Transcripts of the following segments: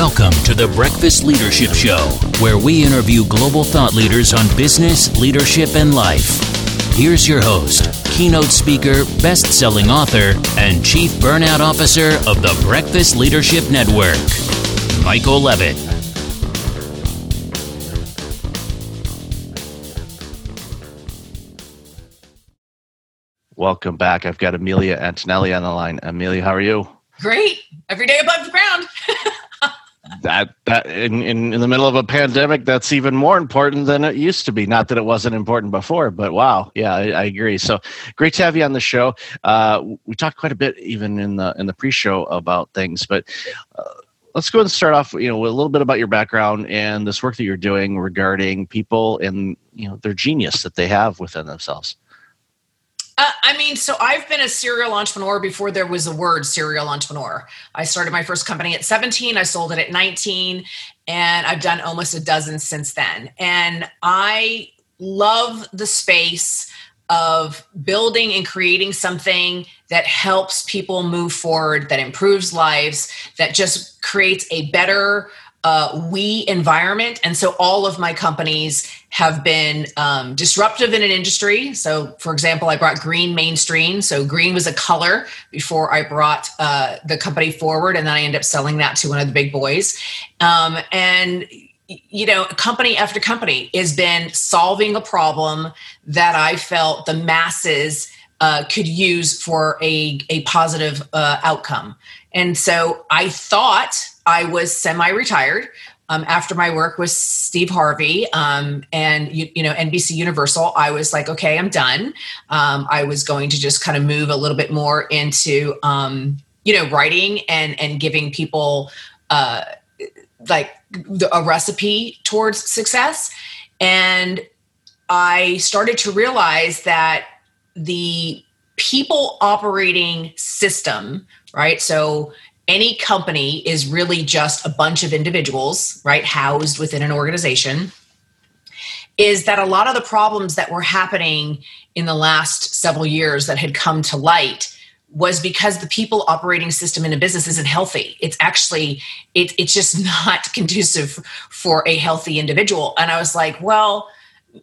Welcome to the Breakfast Leadership Show, where we interview global thought leaders on business, leadership, and life. Here's your host, keynote speaker, best selling author, and chief burnout officer of the Breakfast Leadership Network, Michael Levitt. Welcome back. I've got Amelia Antonelli on the line. Amelia, how are you? Great. Every day above the ground. that that in, in, in the middle of a pandemic that's even more important than it used to be. Not that it wasn't important before but wow. Yeah i, I agree. So great to have you on the show. Uh, we talked quite a bit even in the in the pre-show about things but uh, let's go and start off you know with a little bit about your background and this work that you're doing regarding people and you know their genius that they have within themselves uh, I mean, so I've been a serial entrepreneur before there was a word serial entrepreneur. I started my first company at 17, I sold it at 19, and I've done almost a dozen since then. And I love the space of building and creating something that helps people move forward, that improves lives, that just creates a better uh, we environment. And so all of my companies have been um, disruptive in an industry. So, for example, I brought green mainstream. So, green was a color before I brought uh, the company forward, and then I ended up selling that to one of the big boys. Um, and you know, company after company has been solving a problem that I felt the masses uh, could use for a, a positive uh, outcome. And so I thought I was semi retired. Um, after my work with Steve Harvey um, and you, you, know NBC Universal, I was like, okay, I'm done. Um, I was going to just kind of move a little bit more into um, you know writing and and giving people uh, like a recipe towards success. And I started to realize that the people operating system, right? So any company is really just a bunch of individuals, right, housed within an organization, is that a lot of the problems that were happening in the last several years that had come to light was because the people operating system in a business isn't healthy. It's actually it, it's just not conducive for a healthy individual. And I was like, well,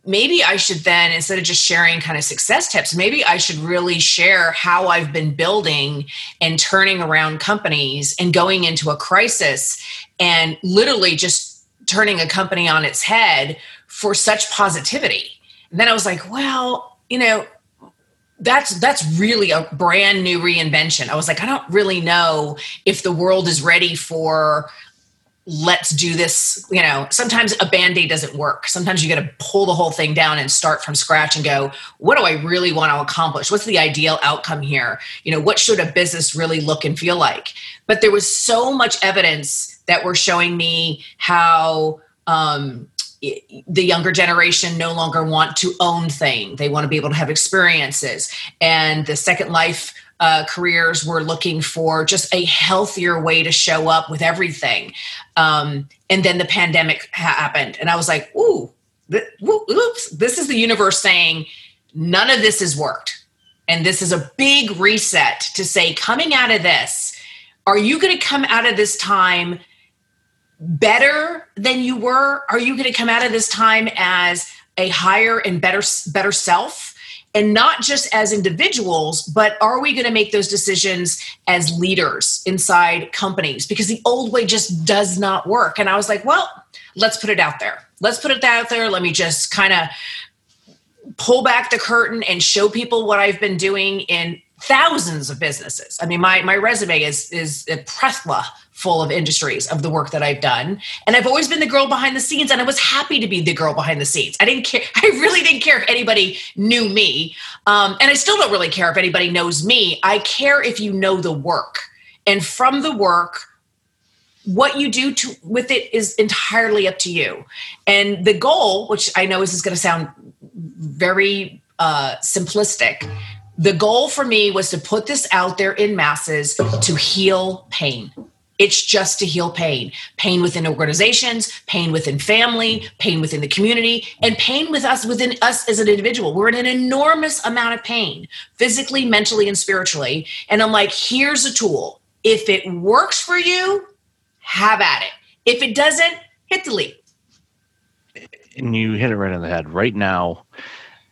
maybe I should then, instead of just sharing kind of success tips, maybe I should really share how I've been building and turning around companies and going into a crisis and literally just turning a company on its head for such positivity. And then I was like, well, you know, that's that's really a brand new reinvention. I was like, I don't really know if the world is ready for let's do this you know sometimes a band-aid doesn't work. Sometimes you got to pull the whole thing down and start from scratch and go what do i really want to accomplish? What's the ideal outcome here? You know what should a business really look and feel like? But there was so much evidence that were showing me how um, the younger generation no longer want to own things they want to be able to have experiences. And the second life uh, careers were looking for just a healthier way to show up with everything. Um, and then the pandemic happened, and I was like, ooh, th- oops, this is the universe saying none of this has worked. And this is a big reset to say, coming out of this, are you going to come out of this time better than you were? Are you going to come out of this time as a higher and better better self? And not just as individuals, but are we going to make those decisions as leaders inside companies? Because the old way just does not work. And I was like, well, let's put it out there. Let's put it out there. Let me just kind of pull back the curtain and show people what I've been doing in thousands of businesses. I mean, my my resume is is a plethora full of industries of the work that I've done. And I've always been the girl behind the scenes, and I was happy to be the girl behind the scenes. I didn't care. I really didn't care if anybody knew me. Um, and I still don't really care if anybody knows me. I care if you know the work. And from the work, what you do to, with it is entirely up to you. And the goal, which I know is, is going to sound very uh, simplistic, the goal for me was to put this out there in masses to heal pain. It's just to heal pain pain within organizations, pain within family, pain within the community, and pain with us within us as an individual. We're in an enormous amount of pain, physically, mentally, and spiritually. And I'm like, here's a tool. If it works for you, have at it. If it doesn't, hit delete. And you hit it right on the head. Right now,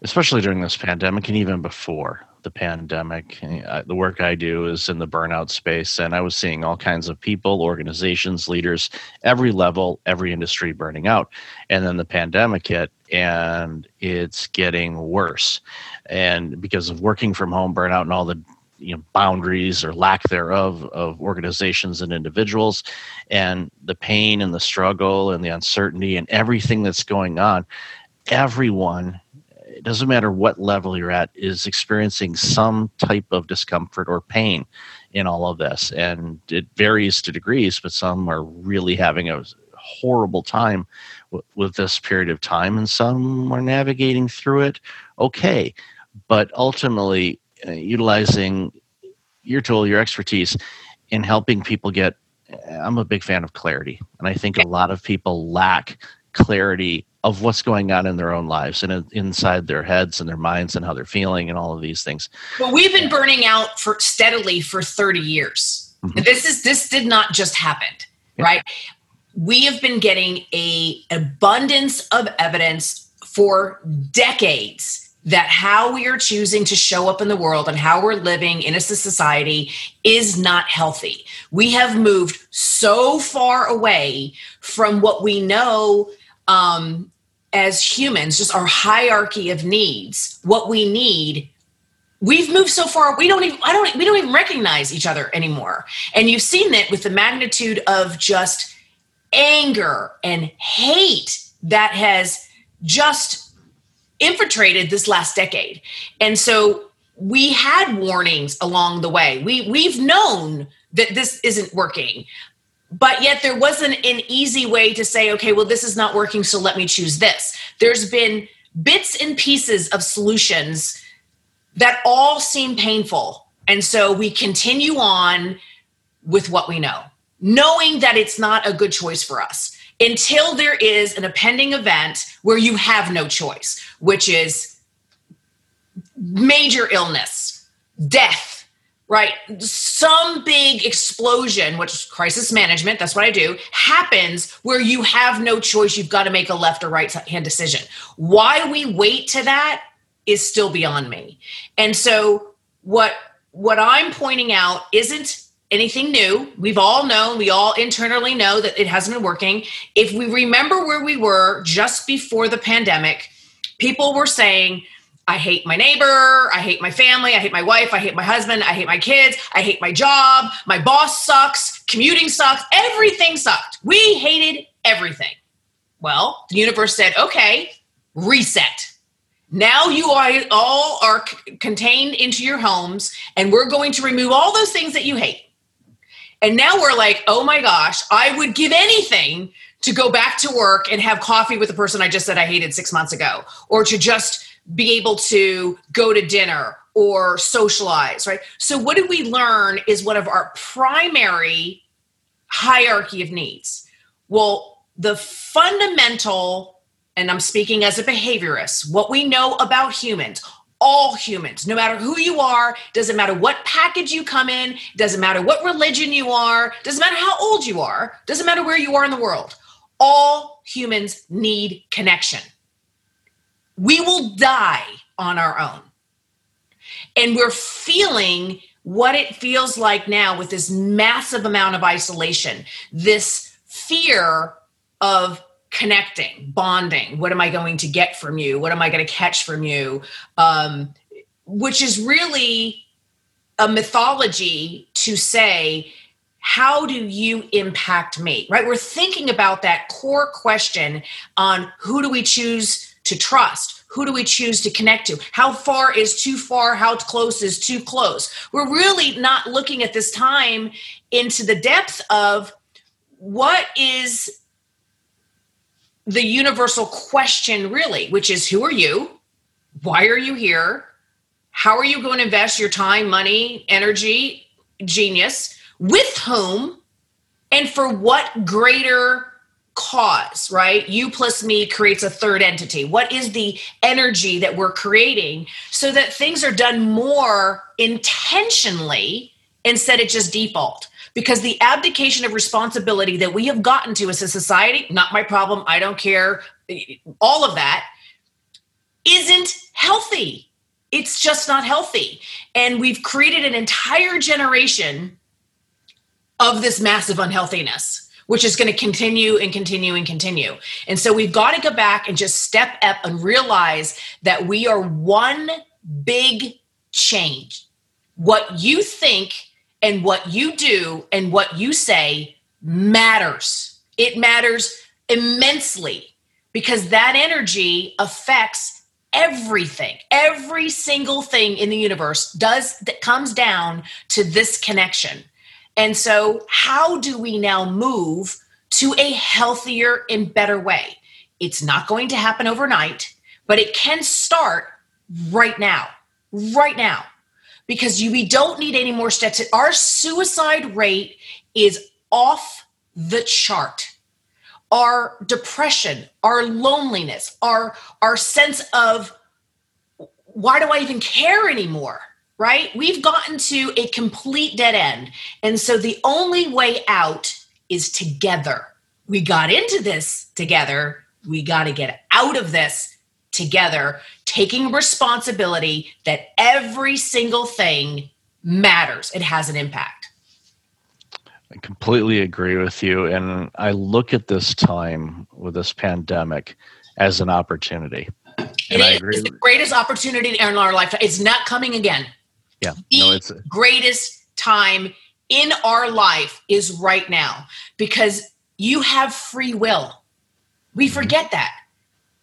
especially during this pandemic and even before the pandemic, the work I do is in the burnout space, and I was seeing all kinds of people, organizations, leaders, every level, every industry burning out. And then the pandemic hit, and it's getting worse. And because of working from home burnout and all the you know boundaries or lack thereof of organizations and individuals and the pain and the struggle and the uncertainty and everything that's going on everyone doesn't matter what level you're at is experiencing some type of discomfort or pain in all of this and it varies to degrees but some are really having a horrible time w- with this period of time and some are navigating through it okay but ultimately uh, utilizing your tool, your expertise in helping people get. I'm a big fan of clarity, and I think a lot of people lack clarity of what's going on in their own lives and inside their heads and their minds and how they're feeling and all of these things. Well, we've been burning out for steadily for 30 years. Mm-hmm. This is this did not just happen, yeah. right? We have been getting a abundance of evidence for decades that how we are choosing to show up in the world and how we're living in a society is not healthy. We have moved so far away from what we know um, as humans, just our hierarchy of needs, what we need. We've moved so far, we don't even, I don't, we don't even recognize each other anymore. And you've seen it with the magnitude of just anger and hate that has just infiltrated this last decade. And so we had warnings along the way. We we've known that this isn't working. But yet there wasn't an easy way to say, okay, well, this is not working, so let me choose this. There's been bits and pieces of solutions that all seem painful. And so we continue on with what we know, knowing that it's not a good choice for us until there is an impending event where you have no choice, which is major illness, death, right? Some big explosion, which is crisis management, that's what I do, happens where you have no choice. You've got to make a left or right hand decision. Why we wait to that is still beyond me. And so what what I'm pointing out isn't anything new. We've all known, we all internally know that it hasn't been working. If we remember where we were just before the pandemic, people were saying, I hate my neighbor, I hate my family, I hate my wife, I hate my husband, I hate my kids, I hate my job, my boss sucks, commuting sucks, everything sucked. We hated everything. Well, the universe said, okay, reset. Now you all are contained into your homes, and we're going to remove all those things that you hate. And now we're like, oh my gosh, I would give anything to go back to work and have coffee with the person I just said I hated six months ago, or to just be able to go to dinner or socialize, right? So, what did we learn is one of our primary hierarchy of needs. Well, the fundamental, and I'm speaking as a behaviorist, what we know about humans, all humans, no matter who you are, doesn't matter what package you come in, doesn't matter what religion you are, doesn't matter how old you are, doesn't matter where you are in the world. All humans need connection. We will die on our own. And we're feeling what it feels like now with this massive amount of isolation, this fear of connecting, bonding. What am I going to get from you? What am I going to catch from you? Um, which is really a mythology to say, how do you impact me? Right? We're thinking about that core question on who do we choose to trust? Who do we choose to connect to? How far is too far? How close is too close? We're really not looking at this time into the depth of what is the universal question, really, which is who are you? Why are you here? How are you going to invest your time, money, energy, genius? With whom? And for what greater cause, right? You plus me creates a third entity. What is the energy that we're creating so that things are done more intentionally instead of just default? because the abdication of responsibility that we have gotten to as a society, not my problem, I don't care, all of that isn't healthy. It's just not healthy. And we've created an entire generation of this massive unhealthiness, which is going to continue and continue and continue. And so we've got to go back and just step up and realize that we are one big change. What you think and what you do and what you say matters. It matters immensely because that energy affects everything every single thing in the universe does that comes down to this connection and so how do we now move to a healthier and better way? It's not going to happen overnight but it can start right now right now. Because you, we don't need any more steps. Our suicide rate is off the chart. Our depression, our loneliness, our our sense of why do I even care anymore? Right? We've gotten to a complete dead end. And so the only way out is together. We got into this together. We got to get out of this together, taking responsibility that every single thing matters. It has an impact. I completely agree with you. And I look at this time with this pandemic as an opportunity. It is. It's the greatest opportunity in our lifetime. It's not coming again. Yeah. The no, it's greatest time in our life is right now because you have free will. We mm-hmm. forget that.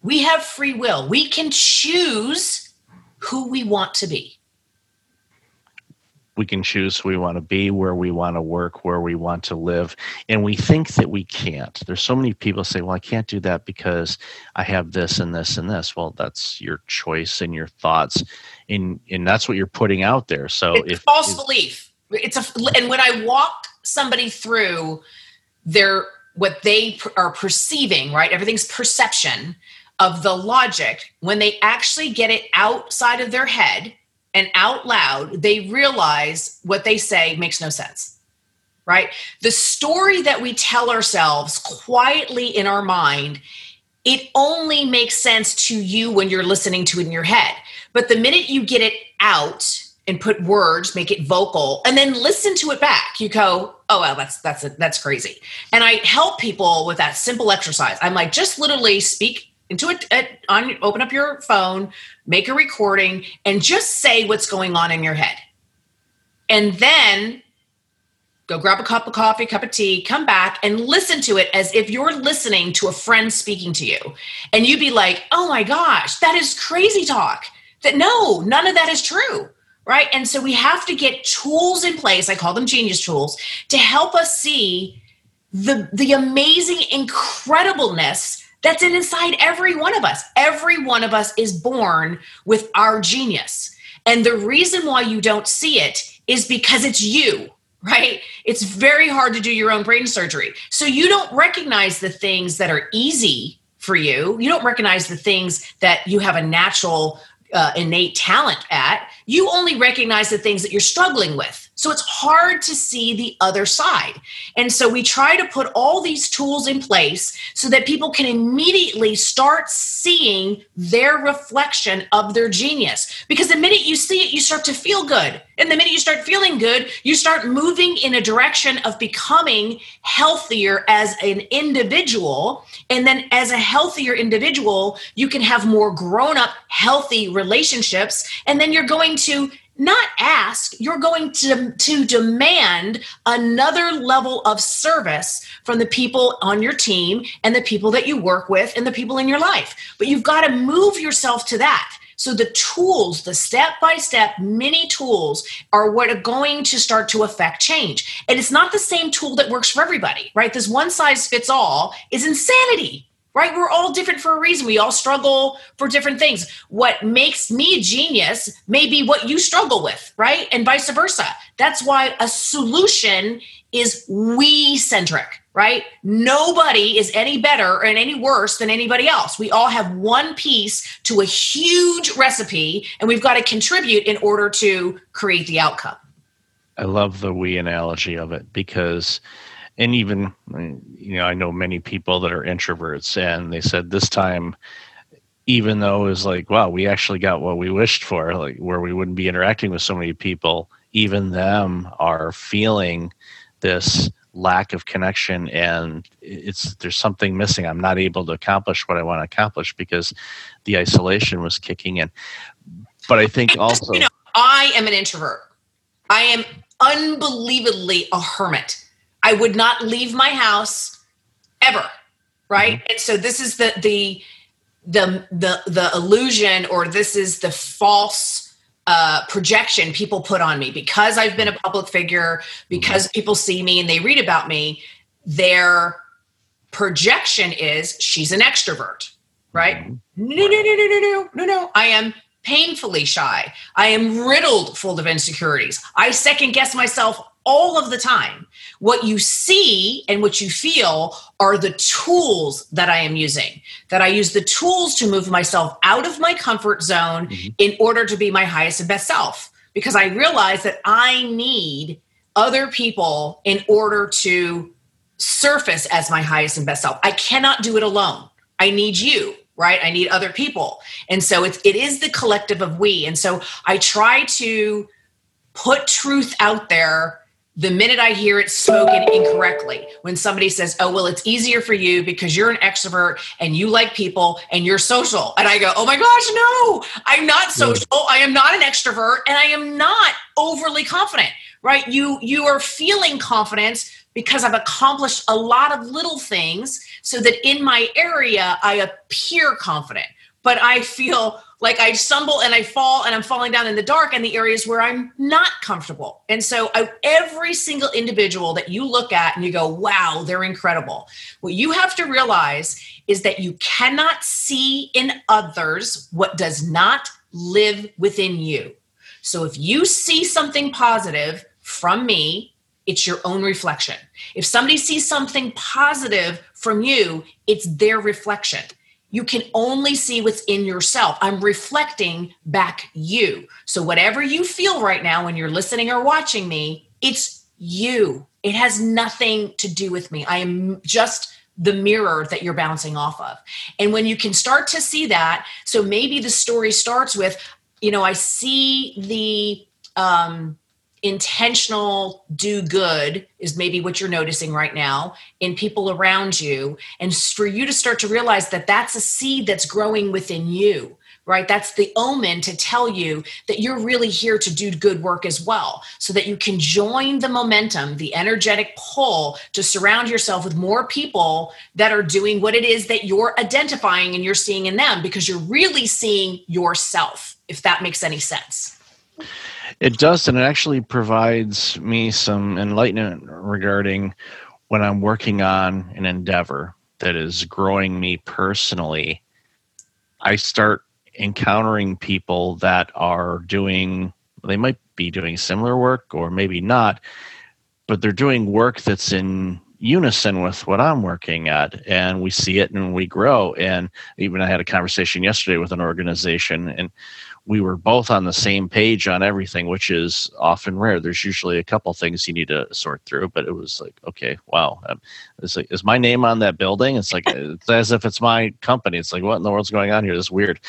We have free will. We can choose who we want to be we can choose who we want to be, where we want to work, where we want to live. And we think that we can't. There's so many people say, well, I can't do that because I have this and this and this. Well, that's your choice and your thoughts. And, and that's what you're putting out there. So it's if false belief. It's a, and when I walk somebody through their, what they are perceiving, right? Everything's perception of the logic. When they actually get it outside of their head, and out loud, they realize what they say makes no sense. Right? The story that we tell ourselves quietly in our mind, it only makes sense to you when you're listening to it in your head. But the minute you get it out and put words, make it vocal, and then listen to it back, you go, "Oh well, that's that's that's crazy." And I help people with that simple exercise. I'm like, just literally speak into it on open up your phone make a recording and just say what's going on in your head. And then go grab a cup of coffee cup of tea come back and listen to it as if you're listening to a friend speaking to you. And you'd be like oh my gosh that is crazy talk. That no none of that is true right? And so we have to get tools in place i call them genius tools to help us see the the amazing incredibleness that's inside every one of us. Every one of us is born with our genius. And the reason why you don't see it is because it's you, right? It's very hard to do your own brain surgery. So you don't recognize the things that are easy for you. You don't recognize the things that you have a natural uh, innate talent at. You only recognize the things that you're struggling with. So it's hard to see the other side. And so we try to put all these tools in place so that people can immediately start seeing their reflection of their genius. Because the minute you see it, you start to feel good. And the minute you start feeling good, you start moving in a direction of becoming healthier as an individual. And then, as a healthier individual, you can have more grown up, healthy relationships. And then you're going to not ask you're going to to demand another level of service from the people on your team and the people that you work with and the people in your life. But you've got to move yourself to that. So the tools the step by step mini tools are what are going to start to affect change. And it's not the same tool that works for everybody right? This one size fits all is insanity right? We're all different for a reason. We all struggle for different things. What makes me a genius may be what you struggle with, right? And vice versa. That's why a solution is we centric, right? Nobody is any better and any worse than anybody else. We all have one piece to a huge recipe, and we've got to contribute in order to create the outcome. I love the we analogy of it because, and even, uh, you know, I know many people that are introverts and they said this time, even though it was like, wow, we actually got what we wished for, like where we wouldn't be interacting with so many people, even them are feeling this lack of connection and it's there's something missing. I'm not able to accomplish what i want to accomplish because the isolation was kicking in. But i think also you know, i am an introvert. I am unbelievably a hermit i would not leave my house ever right mm-hmm. and so this is the the the the the illusion or this is the false uh, projection people put on me because I've been a public figure, because people see me and they read about me, their projection is she's an extrovert, right? No, no, no, no, no, no, no, no. I am painfully shy. I am riddled full of insecurities. I second guess myself all of the time. What you see and what you feel are the tools that I am using. That I use the tools to move myself out of my comfort zone mm-hmm. in order to be my highest and best self. Because I realize that I need other people in order to surface as my highest and best self. I cannot do it alone. I need you right i need other people and so it's it is the collective of we and so i try to put truth out there the minute I hear it spoken incorrectly, when somebody says, Oh, well, it's easier for you because you're an extrovert and you like people and you're social. And I go, Oh my gosh, no, I'm not social. I am not an extrovert and I am not overly confident, right? You, you are feeling confidence because I've accomplished a lot of little things so that in my area, I appear confident, but I feel like I stumble and I fall and I'm falling down in the dark in the areas where I'm not comfortable. And so I, every single individual that you look at and you go, wow, they're incredible. What you have to realize is that you cannot see in others what does not live within you. So if you see something positive from me, it's your own reflection. If somebody sees something positive from you, it's their reflection you can only see what's in yourself. I'm reflecting back you. So, whatever you feel right now when you're listening or watching me, it's you. It has nothing to do with me. I am just the mirror that you're bouncing off of. And when you can start to see that, so maybe the story starts with, you know, I see the, um, intentional do good is maybe what you're noticing right now in people around you. And for you to start to realize that that's a seed that's growing within you right? That's the omen to tell you that you're really here to do good work as well so that you can join the momentum the energetic pull to surround yourself with more people that are doing what it is that you're identifying and you're seeing in them because you're really seeing yourself if that makes any sense it does, and it actually provides me some enlightenment regarding when I'm working on an endeavor that is growing me personally. I start encountering people that are doing, they might be doing similar work or maybe not, but they're doing work that's in unison with what I'm working at. And we see it and we grow. And even I had a conversation yesterday with an organization, and we were both on the same page on everything, which is often rare. There's usually a couple things you need to sort through, but it was like, okay, wow, um, it's like, is my name on that building? It's like it's as if it's my company. It's like, what in the world's going on here? This is weird,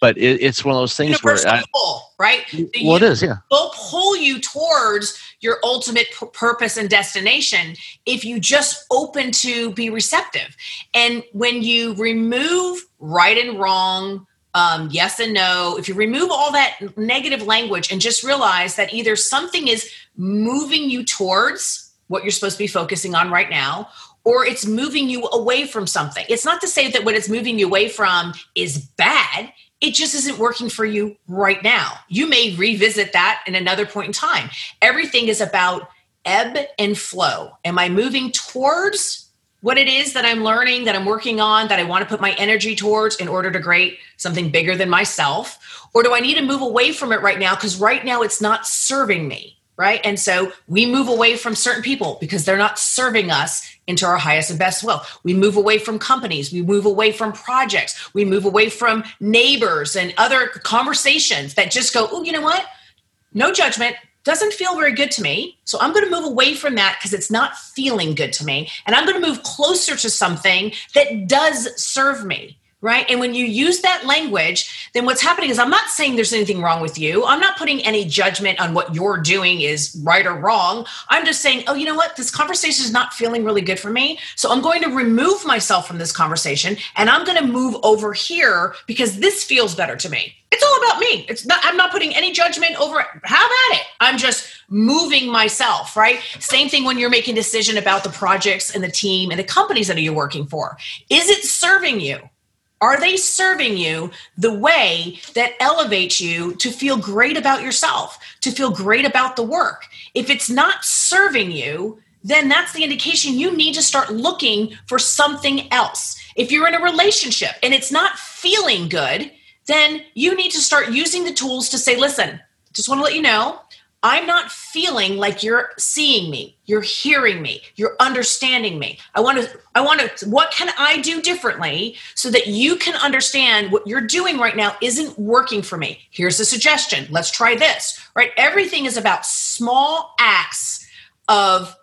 but it, it's one of those things where, I, pull, right? Well, it is, yeah. Will pull you towards your ultimate p- purpose and destination if you just open to be receptive, and when you remove right and wrong um, yes and no, if you remove all that negative language and just realize that either something is moving you towards what you're supposed to be focusing on right now, or it's moving you away from something. It's not to say that what it's moving you away from is bad. It just isn't working for you right now. You may revisit that in another point in time. Everything is about ebb and flow. Am I moving towards what it is that I'm learning, that I'm working on, that I want to put my energy towards in order to create something bigger than myself? Or do I need to move away from it right now? Because right now it's not serving me, right? And so we move away from certain people because they're not serving us into our highest and best will. We move away from companies, we move away from projects, we move away from neighbors and other conversations that just go, oh, you know what? no judgment, doesn't feel very good to me. So I'm going to move away from that because it's not feeling good to me. And I'm going to move closer to something that does serve me right? And when you use that language, then what's happening is I'm not saying there's anything wrong with you. I'm not putting any judgment on what you're doing is right or wrong. I'm just saying, oh, you know what? This conversation is not feeling really good for me. So I'm going to remove myself from this conversation and I'm going to move over here because this feels better to me. It's all about me. It's not, I'm not putting any judgment over How about it. I'm just moving myself, right? Same thing when you're making decision about the projects and the team and the companies that you're working for. Is it serving you? Are they serving you the way that elevates you to feel great about yourself, to feel great about the work? If it's not serving you, then that's the indication you need to start looking for something else. If you're in a relationship and it's not feeling good, then you need to start using the tools to say, listen, just want to let you know I'm not feeling like you're seeing me, you're hearing me, you're understanding me. I want to, I want to, what can I do differently so that you can understand what you're doing right now isn't working for me? Here's a suggestion. Let's try this, right? Everything is about small acts of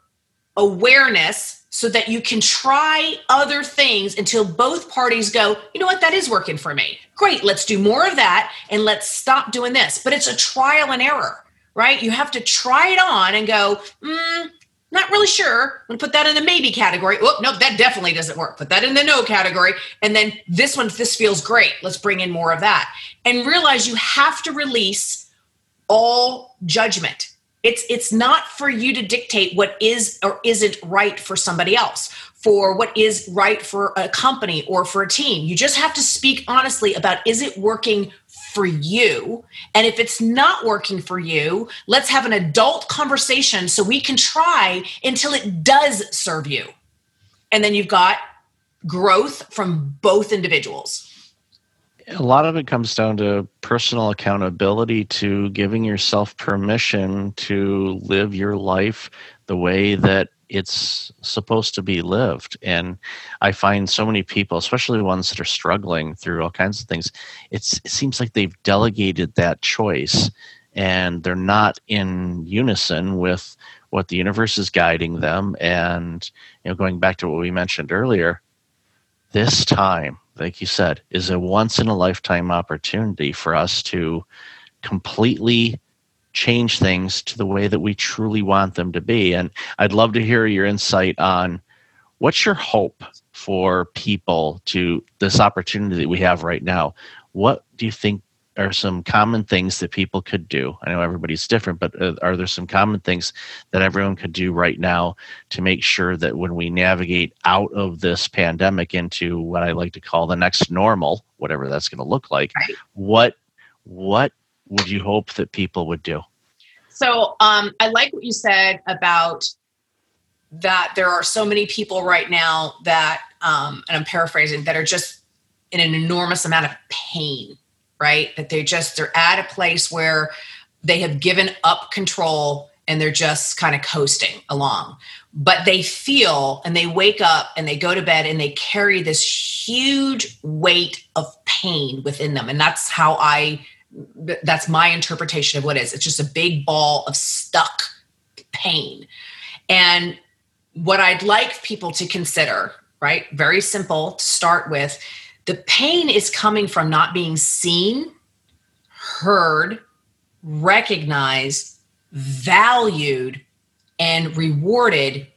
awareness so that you can try other things until both parties go, you know what, that is working for me. Great, let's do more of that and let's stop doing this. But it's a trial and error right? You have to try it on and go, mm, not really sure. I'm to put that in the maybe category. Oh, no, that definitely doesn't work. Put that in the no category. And then this one, this feels great. Let's bring in more of that. And realize you have to release all judgment. It's it's not for you to dictate what is or isn't right for somebody else, for what is right for a company or for a team. You just have to speak honestly about is it working for you. And if it's not working for you, let's have an adult conversation so we can try until it does serve you. And then you've got growth from both individuals. A lot of it comes down to personal accountability to giving yourself permission to live your life the way that it's supposed to be lived. And I find so many people, especially ones that are struggling through all kinds of things, it seems like they've delegated that choice and they're not in unison with what the universe is guiding them. And, you know, going back to what we mentioned earlier, this time, like you said, is a once in a lifetime opportunity for us to completely change things to the way that we truly want them to be. And I'd love to hear your insight on what's your hope for people to this opportunity that we have right now. What do you think are some common things that people could do? I know everybody's different, but uh, are there some common things that everyone could do right now to make sure that when we navigate out of this pandemic into what I like to call the next normal, whatever that's going to look like, right. what what would you hope that people would do? So um, I like what you said about that there are so many people right now that, um, and I'm paraphrasing, that are just in an enormous amount of pain, right? That they just, they're at a place where they have given up control and they're just kind of coasting along. But they feel and they wake up and they go to bed and they carry this huge weight of pain within them. And that's how I that's my interpretation of what is. It's just a big ball of stuck pain. And what i'd like people to consider right very simple to start with the pain is coming from not being seen heard recognized valued and rewarded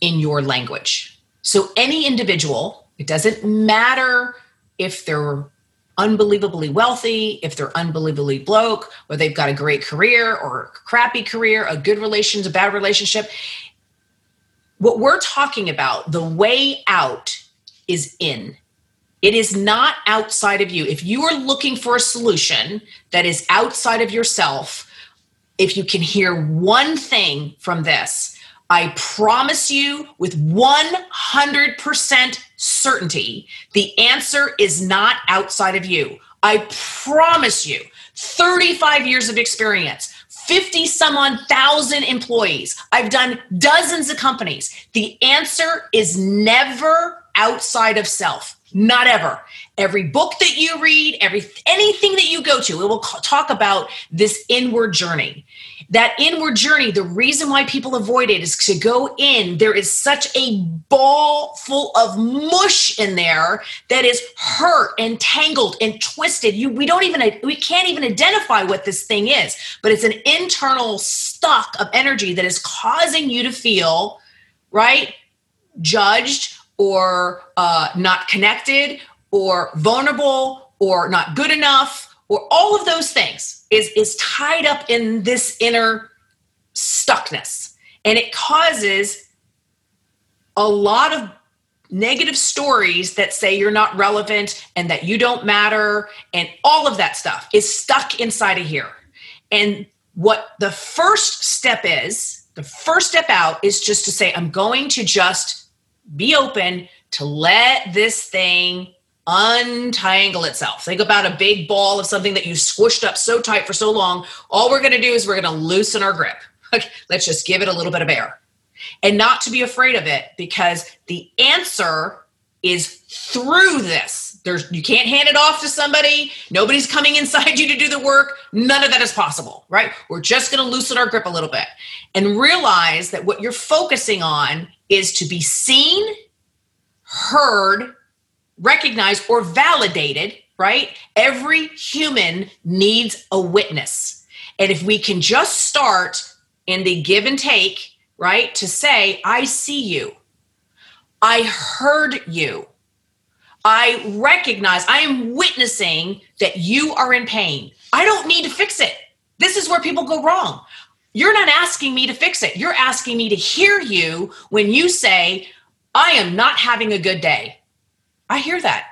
in your language. So any individual it doesn't matter if they're unbelievably wealthy, if they're unbelievably broke, or they've got a great career or a crappy career, a good relationship, a bad relationship. What we're talking about, the way out is in. It is not outside of you. If you are looking for a solution that is outside of yourself, if you can hear one thing from this, I promise you with 100% certainty, the answer is not outside of you. I promise you, 35 years of experience, 50 some on thousand employees. I've done dozens of companies. The answer is never outside of self. Not ever. Every book that you read, every anything that you go to, it will talk about this inward journey. That inward journey, the reason why people avoid it is to go in. There is such a ball full of mush in there that is hurt and tangled and twisted. You we don't even we can't even identify what this thing is, but it's an internal stock of energy that is causing you to feel right judged or uh, not connected or vulnerable or not good enough or all of those things is is tied up in this inner stuckness. And it causes a lot of negative stories that say you're not relevant and that you don't matter and all of that stuff is stuck inside of here. And what the first step is the first step out is just to say i'm going to just be open to let this thing untangle itself. Think about a big ball of something that you squished up so tight for so long. All we're going to do is we're going to loosen our grip. Let's just give it a little bit of air and not to be afraid of it because the answer is through this. There's you can't hand it off to somebody. Nobody's coming inside you to do the work. None of that is possible, right? We're just going to loosen our grip a little bit and realize that what you're focusing on is to be seen, heard, recognized, or validated, right? Every human needs a witness. And if we can just start in the give and take, right, to say, I see you, I heard you, I recognize, I am witnessing that you are in pain. I don't need to fix it. This is where people go wrong. You're not asking me to fix it. You're asking me to hear you when you say, I am not having a good day. I hear that.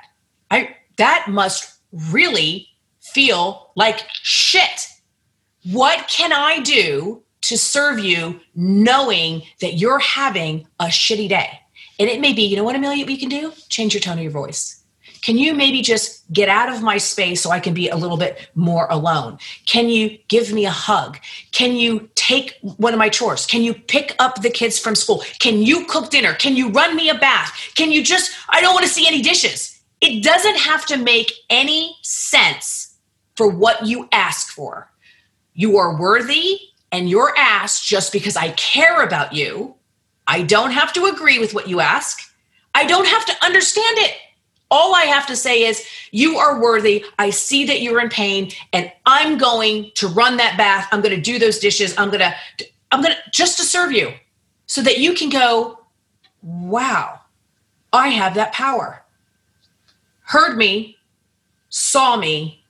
I that must really feel like shit. What can I do to serve you knowing that you're having a shitty day? And it may be, you know what, Amelia, we can do? Change your tone of your voice. Can you maybe just get out of my space so I can be a little bit more alone? Can you give me a hug? Can you take one of my chores? Can you pick up the kids from school? Can you cook dinner? Can you run me a bath? Can you just, I don't want to see any dishes. It doesn't have to make any sense for what you ask for. You are worthy and you're asked just because I care about you. I don't have to agree with what you ask. I don't have to understand it. All I have to say is, you are worthy. I see that you're in pain, and I'm going to run that bath. I'm going to do those dishes. I'm going to, I'm going to just to serve you so that you can go, wow, I have that power. Heard me, saw me,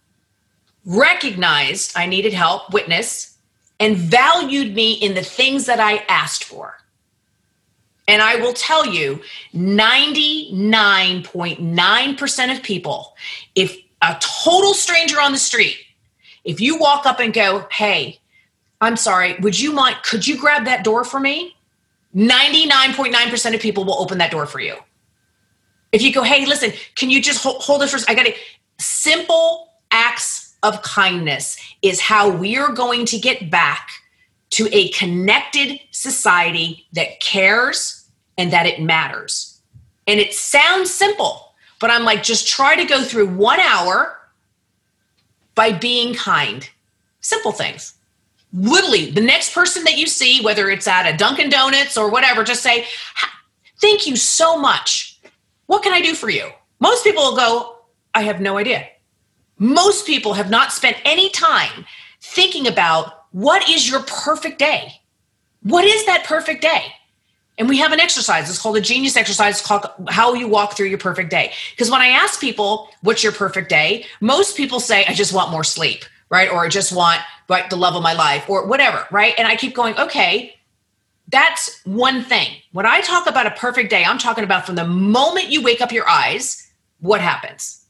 recognized I needed help, witness, and valued me in the things that I asked for. And I will tell you 99.9% of people, if a total stranger on the street, if you walk up and go, Hey, I'm sorry, would you mind, could you grab that door for me? 99.9% of people will open that door for you. If you go, Hey, listen, can you just hold, hold it for, I got it. Simple acts of kindness is how we are going to get back to a connected society that cares and that it matters. And it sounds simple, but I'm like, just try to go through one hour by being kind. Simple things. Literally, the next person that you see, whether it's at a Dunkin' Donuts or whatever, just say, Thank you so much. What can I do for you? Most people will go, I have no idea. Most people have not spent any time thinking about what is your perfect day? What is that perfect day? And we have an exercise. It's called a genius exercise called how you walk through your perfect day. Because when I ask people, what's your perfect day? Most people say, I just want more sleep, right? Or I just want the love of my life or whatever, right? And I keep going, okay, that's one thing. When I talk about a perfect day, I'm talking about from the moment you wake up your eyes, what happens?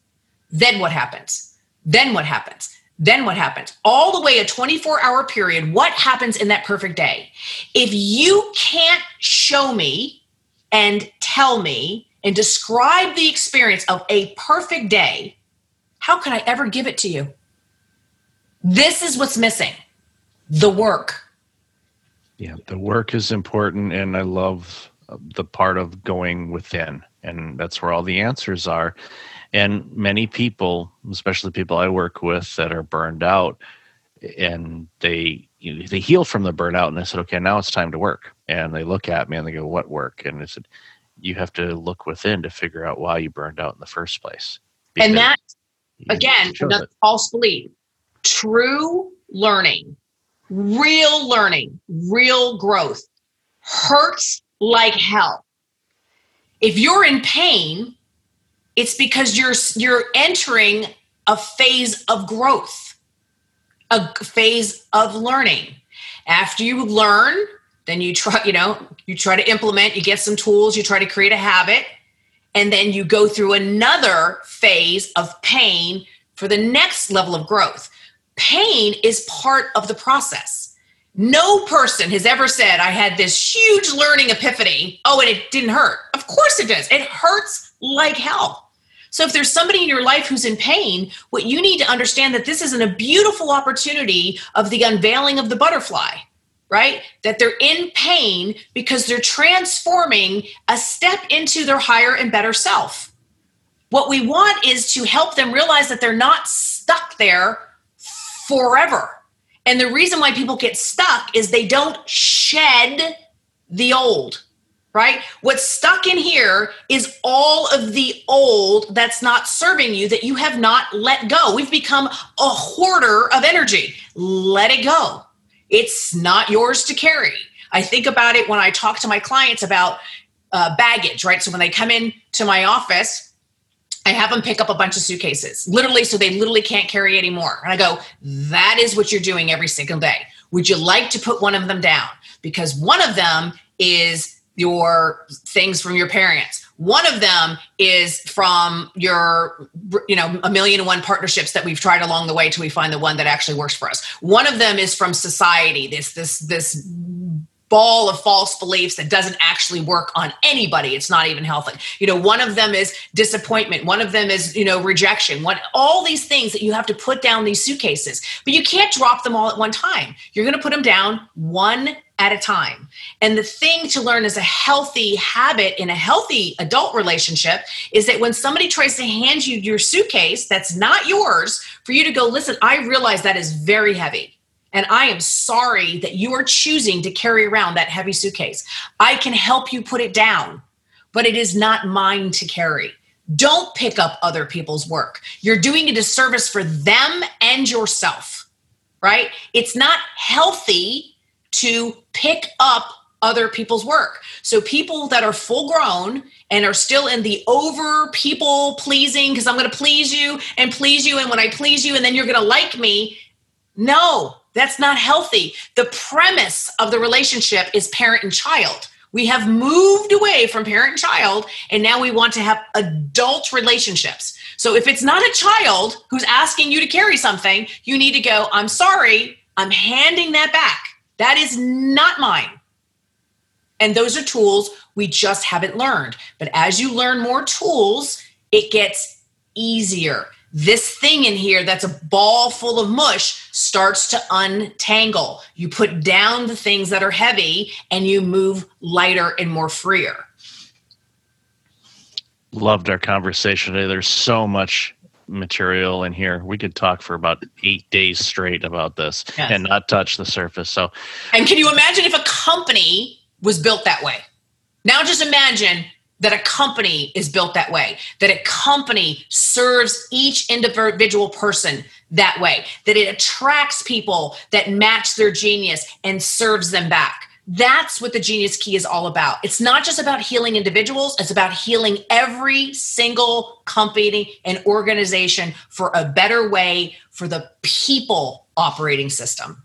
Then what happens? Then what happens? Then what happens? All the way a 24 hour period, what happens in that perfect day? If you can't show me and tell me and describe the experience of a perfect day, how can I ever give it to you? This is what's missing the work. Yeah, the work is important. And I love uh, the part of going within, and that's where all the answers are. And many people, especially people I work with that are burned out, and they you know, they heal from the burnout, and they said, okay, now it's time to work. And they look at me and they go, what work? And I said, you have to look within to figure out why you burned out in the first place. and that again, another false belief. True learning, real learning, real growth hurts like hell. If you're in pain, it's because you're you're entering a phase of growth, a phase of learning. After you learn, then you try, you know, you try to implement, you get some tools, you try to create a habit, and then you go through another phase of pain for the next level of growth. Pain is part of the process. No person has ever said, I had this huge learning epiphany. Oh, and it didn't hurt. Of course it does. It hurts like hell. So if there's somebody in your life who's in pain, what you need to understand that this isn't a beautiful opportunity of the unveiling of the butterfly, right? That they're in pain because they're transforming a step into their higher and better self. What we want is to help them realize that they're not stuck there forever. And the reason why people get stuck is they don't shed the old, right? What's stuck in here is all of the old that's not serving you that you have not let go. We've become a hoarder of energy. Let it go. It's not yours to carry. I think about it when I talk to my clients about uh, baggage, right? So when they come in to my office, I have them pick up a bunch of suitcases, literally, so they literally can't carry anymore. And I go, that is what you're doing every single day. Would you like to put one of them down? Because one of them is your things from your parents. One of them is from your, you know, a million and one partnerships that we've tried along the way till we find the one that actually works for us. One of them is from society. This, this, this ball of false beliefs that doesn't actually work on anybody. It's not even healthy. You know one of them is disappointment. One of them is you know rejection. One all these things that you have to put down these suitcases but you can't drop them all at one time. You're going to put them down one at a time. And the thing to learn as a healthy habit in a healthy adult relationship is that when somebody tries to hand you your suitcase that's not yours, for you to go, listen, I realize that is very heavy. And I am sorry that you are choosing to carry around that heavy suitcase. I can help you put it down, but it is not mine to carry. Don't pick up other people's work. You're doing a disservice for them and yourself, right? It's not healthy to pick up other people's work. So people that are full grown and are still in the over people pleasing because I'm going to please you and please you and when I please you and then you're going to like me. No, that's not healthy. The premise of the relationship is parent and child. We have moved away from parent and child, and now we want to have adult relationships. So if it's not a child who's asking you to carry something, you need to go, I'm sorry, I'm handing that back. That is not mine. And those are tools we just haven't learned. But as you learn more tools, it gets easier this thing in here that's a ball full of mush starts to untangle. You put down the things that are heavy and you move lighter and more freer. Loved our conversation today. There's so much material in here. We could talk for about eight days straight about this yes. and not touch the surface. So, and can you imagine if a company was built that way? Now, just imagine that a company is built that way, that a company serves each individual person that way, that it attracts people that match their genius and serves them back. That's what the Genius Key is all about. It's not just about healing individuals, it's about healing every single company and organization for a better way for the people operating system.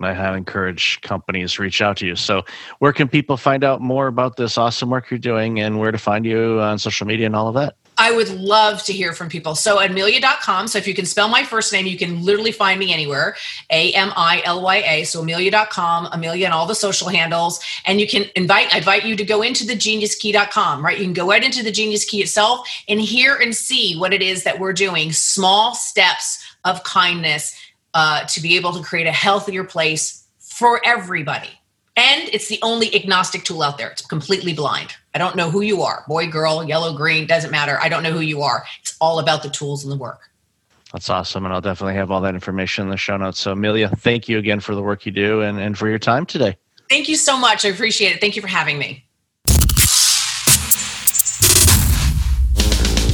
I have encouraged companies reach out to you. So, where can people find out more about this awesome work you're doing and where to find you on social media and all of that? I would love to hear from people. So, Amilya.com. So, if you can spell my first name, you can literally find me anywhere A M I L Y A. So, Amilya.com, Amilya, and all the social handles. And you can invite, I invite you to go into the geniuskey.com, right? You can go right into the Genius Key itself and hear and see what it is that we're doing. Small steps of kindness uh, to be able to create a healthier place for everybody. And it's the only agnostic tool out there. It's completely blind. I don't know who you are boy, girl, yellow, green, doesn't matter. I don't know who you are. It's all about the tools and the work. That's awesome. And I'll definitely have all that information in the show notes. So, Amilya, thank you again for the work you do and, and for your time today. Thank you so much. I appreciate it. Thank you for having me.